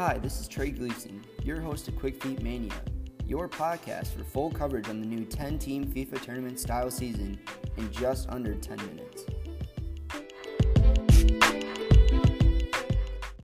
Hi, this is Trey Gleason, your host of Quick Feet Mania, your podcast for full coverage on the new 10 team FIFA tournament style season in just under 10 minutes.